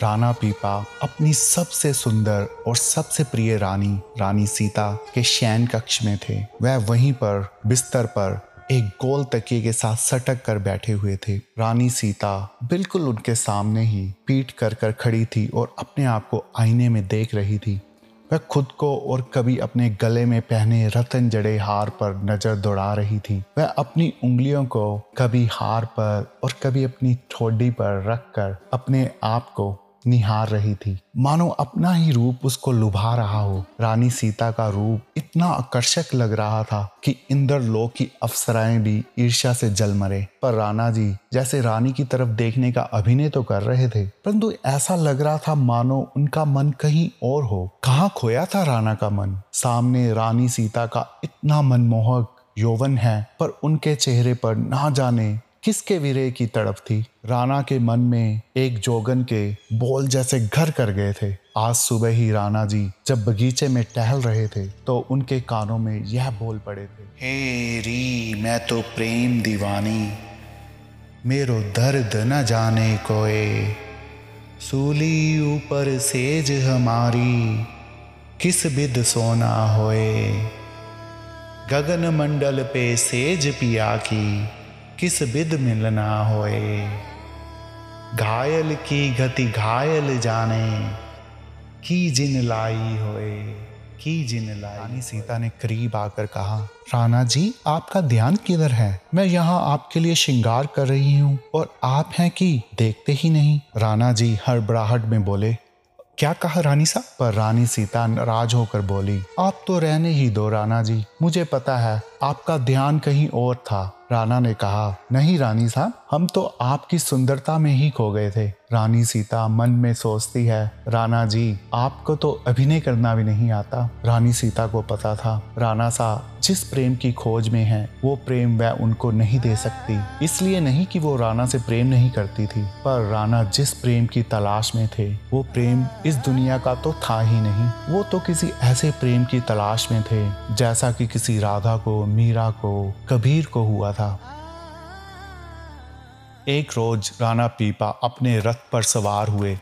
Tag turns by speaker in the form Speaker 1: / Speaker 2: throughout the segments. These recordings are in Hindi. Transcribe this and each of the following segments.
Speaker 1: राणा पीपा, अपनी सबसे सुंदर और सबसे प्रिय रानी रानी सीता के शयन कक्ष में थे। वह वहीं पर, बिस्तर पर, एक गोल तकिए के साथ सटक कर बैठे हुए थे। रानी सीता बिल्कुल उनके सामने ही पीट कर कर खड़ी थी और अपने आप को आईने में देख रही थी। वह खुद को और कभी अपने गले में पहने रतन जड़े हार पर नज़र दौड़ा रही थी। वह अपनी उंगलियों को कभी हार पर और कभी अपनी ठोडी पर रखकर अपने आप को निहार रही थी। मानो अपना ही रूप उसको लुभा रहा हो। रानी सीता का रूप इतना आकर्षक लग रहा था कि इंद्र लोक की अफसराएँ भी ईर्ष्या से जल मरे। पर राणा जी, जैसे रानी की तरफ़ देखने का अभिनय तो कर रहे थे, परंतु ऐसा लग रहा था मानो उनका मन कहीं और हो। कहाँ खोया था राणा का मन? सामने रानी सीता का इतना मनमोहक यौवन है, पर उनके चेहरे पर ना जाने किसके वीरे की तड़प थी? राणा के मन में एक जोगन के बोल जैसे घर कर गए थे। आज सुबह ही राणा जी जब बगीचे में टहल रहे थे तो उनके कानों में यह बोल पड़े थे, हे री, मैं तो प्रेम दीवानी, मेरो दर्द न जाने कोए। सूली ऊपर सेज हमारी, किस बिद सोना होए। गगन मंडल पे सेज पिया की किस बिद मिलना होए। घायल की गति घायल जाने। की जिन लाई होए, की जिन लाई। रानी सीता ने करीब आकर कहा, राणा जी, आपका ध्यान किधर है? मैं यहाँ आपके लिए श्रृंगार कर रही हूँ और आप हैं कि देखते ही नहीं? राणा जी हड़बड़ाहट में बोले, क्या कहा रानी साहब पर रानी सीता नाराज़ होकर बोली, आप तो रहने ही दो राणा जी। मुझे पता है, आपका ध्यान कहीं और था। राणा ने कहा नहीं रानी साहब हम तो आपकी सुंदरता में ही खो गए थे। रानी सीता मन में सोचती है, राणा जी, आपको तो अभिनय करना भी नहीं आता। रानी सीता को पता था, राणा सा जिस प्रेम की खोज में है, वो प्रेम वह उनको नहीं दे सकती। इसलिए नहीं कि वो राणा से प्रेम नहीं करती थी, पर राणा जिस प्रेम की तलाश में थे, वो प्रेम इस दुनिया का तो था ही नहीं। वो तो किसी ऐसे प्रेम की तलाश में थे, जैसा कि किसी राधा को, मीरा को, कबीर को हुआ था। एक रोज राणा पीपा अपने रथ पर सवार हुए,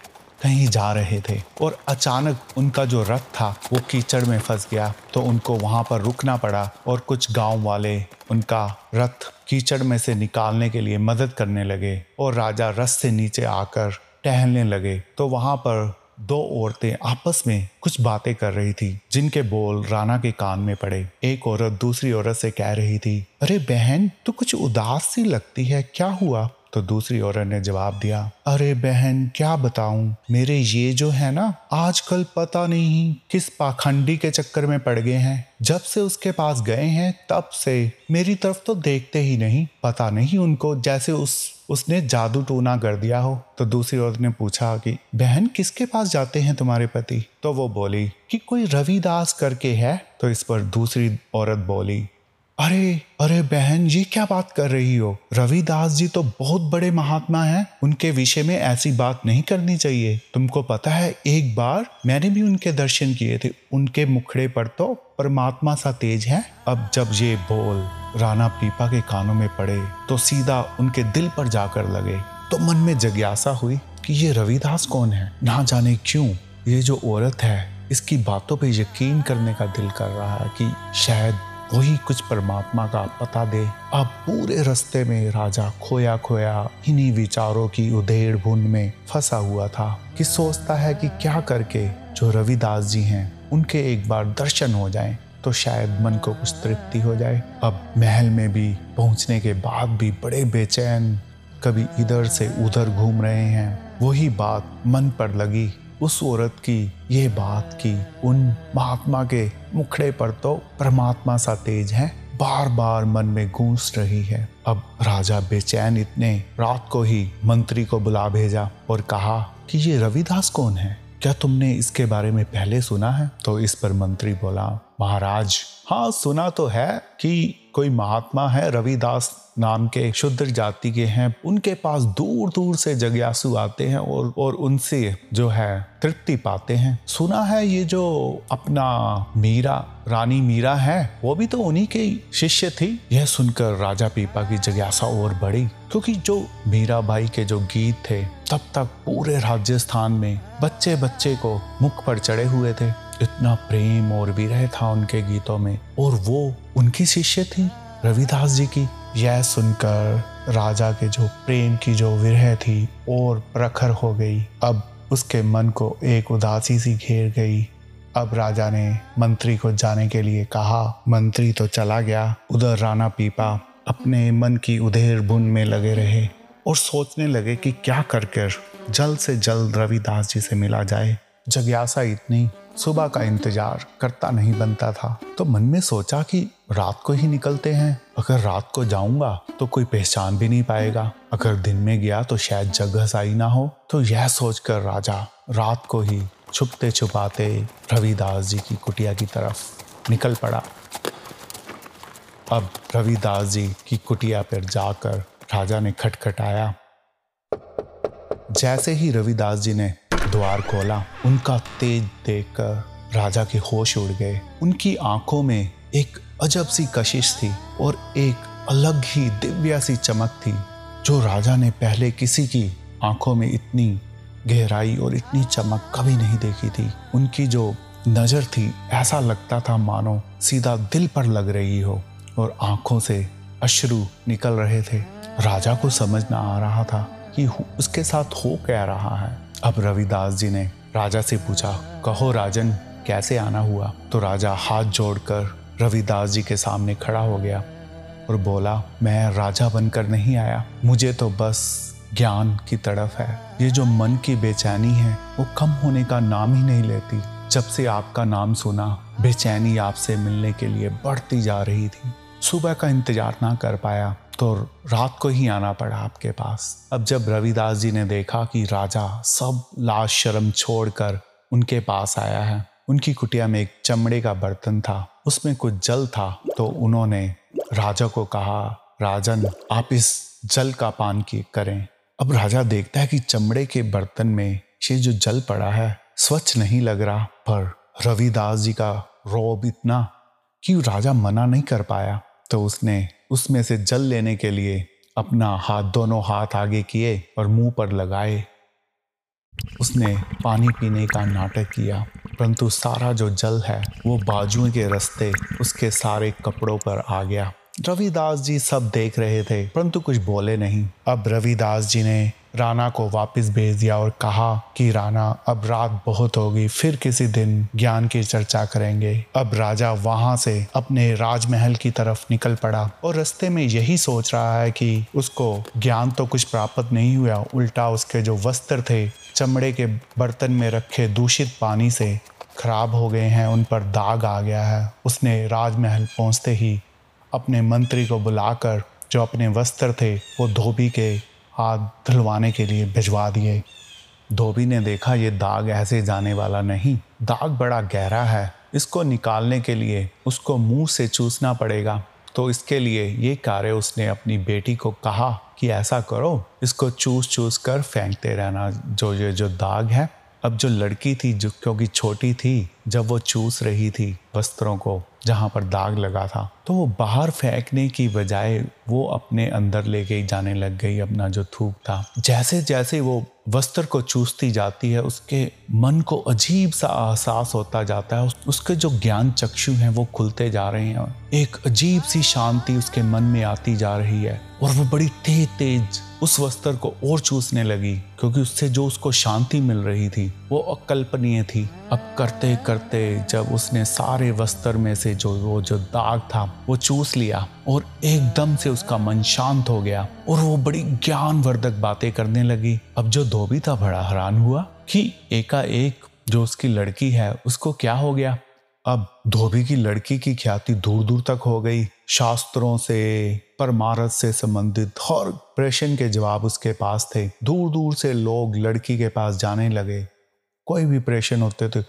Speaker 1: कहीं जा रहे थे और अचानक उनका जो रथ था, वो कीचड़ में फंस गया। तो उनको वहाँ पर रुकना पड़ा और कुछ गाँव वाले उनका रथ कीचड़ में से निकालने के लिए मदद करने लगे और राजा रथ से नीचे आकर टहलने लगे। तो वहाँ पर दो औरतें आपस में कुछ बातें कर रही थी, जिनके बोल राणा के कान में पड़े। एक औरत दूसरी औरत से कह रही थी, अरे बहन, तू कुछ उदास सी लगती है, क्या हुआ? तो दूसरी औरत ने जवाब दिया, अरे बहन, क्या बताऊँ? मेरे ये जो है ना, आजकल पता नहीं किस पाखंडी के चक्कर में पड़ गए हैं। जब से उसके पास गए हैं, तब से मेरी तरफ़ तो देखते ही नहीं, पता नहीं उनको, जैसे उस, उसने जादू टूना कर दिया हो। तो दूसरी औरत ने पूछा कि, बहन, किसके पास जाते हैं तुम्हारे पति? तो वो बोली, कि कोई रविदास करके है? तो इस पर दूसरी औरत बोली अरे अरे बहन जी, क्या बात कर रही हो? रविदास जी तो बहुत बड़े महात्मा हैं, उनके विषय में ऐसी बात नहीं करनी चाहिए। तुमको पता है, एक बार मैंने भी उनके दर्शन किए थे, उनके मुखड़े पर तो परमात्मा सा तेज है। अब जब ये बोल राणा पीपा के कानों में पड़े तो सीधा उनके दिल पर जाकर लगे। तो मन में जिज्ञासा हुई कि ये रविदास कौन है? ना जाने क्यों ये जो औरत है, इसकी बातों पे यकीन करने का दिल कर रहा है कि शायद वही कुछ परमात्मा का पता दे। अब पूरे रास्ते में राजा खोया खोया इन्हीं विचारों की उधेड़ भुन में फंसा हुआ था कि सोचता है कि क्या करके जो रविदास जी हैं, उनके एक बार दर्शन हो जाएँ तो शायद मन को कुछ तृप्ति हो जाए। अब महल में भी पहुँचने के बाद भी बड़े बेचैन, कभी इधर से उधर घूम रहे हैं, वही बात मन पर लगी। उस औरत की ये बात की, उन महात्मा के मुखड़े पर तो परमात्मा सा तेज है बार बार मन में गूंज रही है। अब राजा बेचैन इतने रात को ही मंत्री को बुला भेजा और कहा कि ये रविदास कौन है? क्या तुमने इसके बारे में पहले सुना है? तो इस पर मंत्री बोला, महाराज हाँ सुना तो है कि कोई महात्मा है रविदास नाम के शुद्र जाति के हैं, उनके पास दूर दूर से जग्यासु आते हैं और और उनसे जो है तृप्ति पाते हैं। सुना है ये जो अपना मीरा, रानी मीरा है, वो भी तो उन्हीं के शिष्य थी। यह सुनकर राजा पीपा की जिज्ञासा और बढ़ी, क्योंकि जो मीराबाई के जो गीत थे, तब तक पूरे राजस्थान में बच्चे बच्चे को मुख पर चढ़े हुए थे। इतना प्रेम और विरह था उनके गीतों में, और वो उनकी शिष्य थी, रविदास जी की। यह सुनकर राजा के जो प्रेम की जो विरह थी, और प्रखर हो गई। अब उसके मन को एक उदासी सी घेर गई। अब राजा ने मंत्री को जाने के लिए कहा, मंत्री तो चला गया। उधर राणा पीपा अपने मन की उधेर बुन में लगे रहे और सोचने लगे कि क्या कर कर जल्द से जल्द रविदास जी से मिला जाए। जग्यासा इतनी सुबह का इंतज़ार करता नहीं बनता था। तो मन में सोचा कि रात को ही निकलते हैं। अगर रात को जाऊँगा तो कोई पहचान भी नहीं पाएगा। अगर दिन में गया तो शायद जगह सही ना हो। तो यह सोचकर राजा रात को ही छुपते छुपाते रविदास जी की कुटिया की तरफ़ निकल पड़ा। अब रविदास जी की कुटिया पर जाकर राजा ने खटखटाया। जैसे ही रविदास जी ने द्वार खोला। उनका तेज देखकर राजा के होश उड़ गए। उनकी आँखों में एक अजब सी कशिश थी और एक अलग ही दिव्या सी चमक थी, जो राजा ने पहले किसी की आँखों में इतनी गहराई और इतनी चमक कभी नहीं देखी थी। उनकी जो नज़र थी, ऐसा लगता था मानो सीधा दिल पर लग रही हो और आँखों से अश्रु निकल रहे थे। राजा को समझ ना आ रहा था कि उसके साथ हो क्या रहा है। अब रविदास जी ने राजा से पूछा, कहो राजन, कैसे आना हुआ? तो राजा हाथ जोड़कर रविदास जी के सामने खड़ा हो गया और बोला, मैं राजा बनकर नहीं आया। मुझे तो बस ज्ञान की तरफ़ है। ये जो मन की बेचैनी है, वो कम होने का नाम ही नहीं लेती। जब से आपका नाम सुना, बेचैनी आपसे मिलने के लिए बढ़ती जा रही थी। सुबह का इंतज़ार ना कर पाया। तो रात को ही आना पड़ा आपके पास। अब जब रविदास जी ने देखा कि राजा सब लाश शर्म छोड़कर उनके पास आया है, उनकी कुटिया में एक चमड़े का बर्तन था, उसमें कुछ जल था तो उन्होंने राजा को कहा, राजन, आप इस जल का पान की, करें। अब राजा देखता है कि चमड़े के बर्तन में ये जो जल पड़ा है, स्वच्छ नहीं लग रहा, पर रविदास जी का रोब इतना कि राजा मना नहीं कर पाया। तो उसने उसमें से जल लेने के लिए अपना हाथ, दोनों हाथ आगे किए और मुँह पर लगाए। उसने पानी पीने का नाटक किया, परंतु सारा जो जल है, वो बाजुओं के रास्ते उसके सारे कपड़ों पर आ गया। रविदास जी सब देख रहे थे, परंतु कुछ बोले नहीं। अब रविदास जी ने राणा को वापस भेज दिया और कहा कि राणा, अब रात बहुत होगी, फिर किसी दिन ज्ञान की चर्चा करेंगे। अब राजा वहाँ से अपने राजमहल की तरफ़ निकल पड़ा और रस्ते में यही सोच रहा है कि उसको ज्ञान तो कुछ प्राप्त नहीं हुआ, उल्टा उसके जो वस्त्र थे, चमड़े के बर्तन में रखे दूषित पानी से खराब हो गए हैं, उन पर दाग आ गया है। उसने राजमहल पहुँचते ही अपने मंत्री को बुलाकर जो अपने वस्त्र थे, वो धोबी के हाथ धुलवाने के लिए भिजवा दिए। धोबी ने देखा ये दाग ऐसे जाने वाला नहीं। दाग बड़ा गहरा है। इसको निकालने के लिए उसको मुँह से चूसना पड़ेगा। तो इसके लिए ये कार्य उसने अपनी बेटी को कहा कि ऐसा करो, इसको चूस चूस कर फेंकते रहना। जो ये जो दाग है अब जो लड़की थी, जो क्योंकि छोटी थी, जब वो चूस रही थी वस्त्रों को, जहाँ पर दाग लगा था तो वो बाहर फेंकने की बजाय वो अपने अंदर ले गई जाने लग गई अपना जो थूक था। जैसे जैसे वो वस्त्र को चूसती जाती है, उसके मन को अजीब सा एहसास होता जाता है उसके जो ज्ञान चक्षु हैं, वो खुलते जा रहे हैं एक अजीब सी शांति उसके मन में आती जा रही है, और वो बड़ी तेज तेज उस वस्त्र को और चूसने लगी, क्योंकि उससे जो उसको शांति मिल रही थी, वो अकल्पनीय थी। अब करते करते जब उसने सारे वस्त्र में से जो, वो जो दाग था, वो चूस लिया और एकदम से उसका मन शांत हो गया और वो बड़ी ज्ञानवर्धक बातें करने लगी। अब जो धोबी था, बड़ा हैरान हुआ कि एकाएक जो उसकी लड़की है, उसको क्या हो गया? अब धोबी की लड़की की ख्याति दूर दूर तक हो गई। शास्त्रों से, परमारथ से संबंधित हर प्रश्न के जवाब उसके पास थे। दूर दूर से लोग लड़की के पास जाने लगे। कोई भी प्रश्न होते थे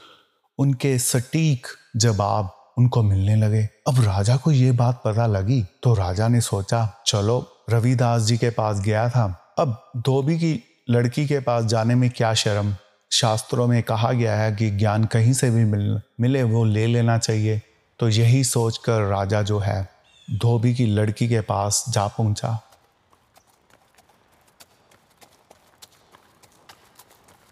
Speaker 1: उनके सटीक जवाब उनको मिलने लगे। अब राजा को ये बात पता लगी तो राजा ने सोचा, चलो, रविदास जी के पास गया था। अब धोबी की लड़की के पास जाने में क्या शर्म? शास्त्रों में कहा गया है कि ज्ञान कहीं से भी मिल, मिले, वो ले लेना चाहिए। तो यही सोचकर राजा जो है, धोबी की लड़की के पास जा पहुँचा।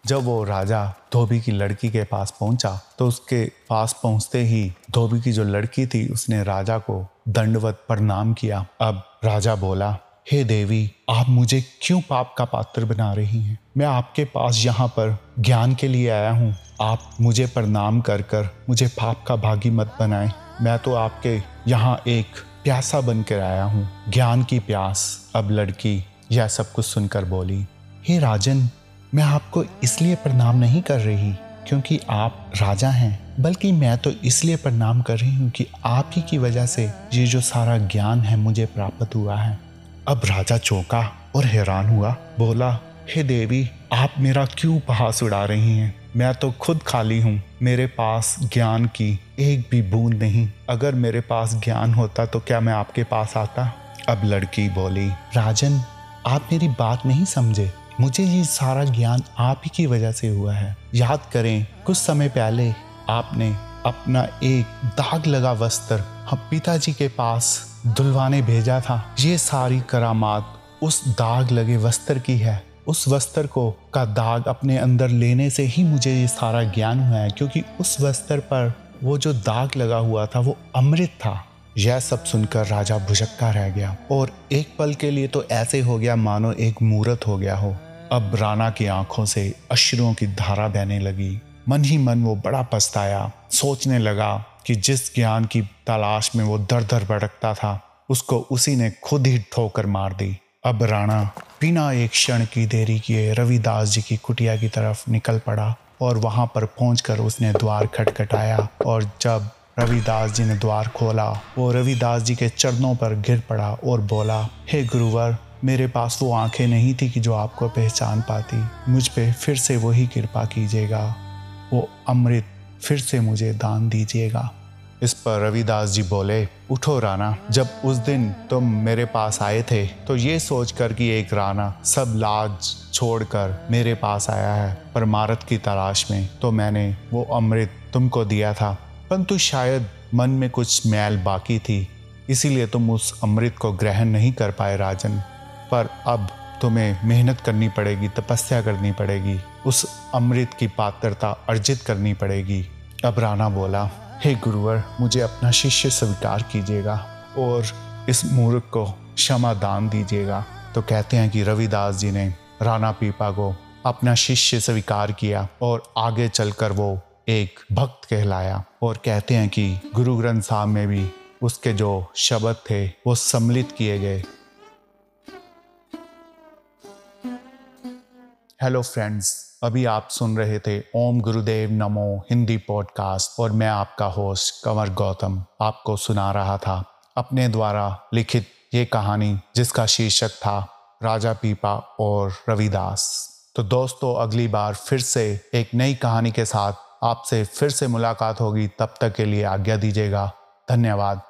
Speaker 1: जब वो राजा धोबी की लड़की के पास पहुँचा तो उसके पास पहुँचते ही धोबी की जो लड़की थी, उसने राजा को दंडवत प्रणाम किया। अब राजा बोला, हे देवी, आप मुझे क्यों पाप का पात्र बना रही हैं? मैं आपके पास यहाँ पर ज्ञान के लिए आया हूँ। आप मुझे प्रणाम कर कर मुझे पाप का भागी मत बनाएँ। मैं तो आपके यहाँ एक प्यासा बनकर आया हूँ। ज्ञान की प्यास, अब लड़की, यह सब कुछ सुनकर बोली, हे राजन, मैं आपको इसलिए प्रणाम नहीं कर रही क्योंकि आप राजा हैं, बल्कि मैं तो इसलिए प्रणाम कर रही हूँ कि आप ही की वजह से ये जो सारा ज्ञान है मुझे प्राप्त हुआ है। अब राजा चौंका और हैरान हुआ, बोला हे देवी, आप मेरा क्यों उपहास उड़ा रही हैं? मैं तो खुद खाली हूँ। मेरे पास ज्ञान की एक भी बूंद नहीं। अगर मेरे पास ज्ञान होता तो क्या मैं आपके पास आता? अब लड़की बोली, राजन, आप मेरी बात नहीं समझे। मुझे ये सारा ज्ञान आप ही की वजह से हुआ है। याद करें, कुछ समय पहले आपने अपना एक दाग लगा वस्त्र हम पिताजी के पास दुल्वा ने भेजा था। ये सारी करामात उस दाग लगे वस्त्र की है। उस वस्त्र को का दाग अपने अंदर लेने से ही मुझे ये सारा ज्ञान हुआ है, क्योंकि उस वस्त्र पर वो जो दाग लगा हुआ था, वो अमृत था। यह सब सुनकर राजा भुजक्का रह गया। और एक पल के लिए तो ऐसे हो गया, मानो एक मूर्त हो गया हो। अब राणा की आँखों से अश्रुओं की धारा बहने लगी। मन ही मन वो बड़ा पछताया। सोचने लगा कि जिस ज्ञान की तलाश में वो दर दर भड़कता था, उसको उसी ने खुद ही ठोकर मार दी। अब राणा बिना एक क्षण की देरी किए रविदास जी की कुटिया की तरफ़ निकल पड़ा और वहाँ पर पहुंचकर उसने द्वार खटखटाया और जब रविदास जी ने द्वार खोला, वो रविदास जी के चरणों पर गिर पड़ा और बोला, हे hey गुरुवर, मेरे पास वो आँखें नहीं थी कि जो आपको पहचान पाती। मुझ पे फिर से वही कृपा कीजिएगा। वो अमृत फिर से मुझे दान दीजिएगा। इस पर रविदास जी बोले, उठो राणा, जब उस दिन तुम मेरे पास आए थे तो ये सोचकर कि एक राणा सब लाज छोड़कर मेरे पास आया है परमारत की तलाश में तो मैंने वो अमृत तुमको दिया था। परंतु शायद मन में कुछ मैल बाकी थी, इसीलिए तुम उस अमृत को ग्रहण नहीं कर पाए राजन। पर अब तुम्हें मेहनत करनी पड़ेगी, तपस्या करनी पड़ेगी, उस अमृत की पात्रता अर्जित करनी पड़ेगी। अब राणा बोला हे गुरुवर, मुझे अपना शिष्य स्वीकार कीजिएगा और इस मूर्ख को क्षमा दान दीजिएगा। तो कहते हैं कि रविदास जी ने, राणा पीपा को अपना शिष्य स्वीकार किया और आगे चलकर वो एक भक्त कहलाया और कहते हैं कि गुरु ग्रंथ साहब में भी उसके जो शब्द थे, वो सम्मिलित किए गए। हेलो फ्रेंड्स अभी आप सुन रहे थे ओम गुरुदेव नमो हिंदी पॉडकास्ट और मैं आपका होस्ट कंवर गौतम आपको सुना रहा था। अपने द्वारा लिखित ये कहानी जिसका शीर्षक था राजा पीपा और रविदास। तो दोस्तों, अगली बार फिर से एक नई कहानी के साथ आपसे फिर से मुलाकात होगी। तब तक के लिए आज्ञा दीजिएगा। धन्यवाद।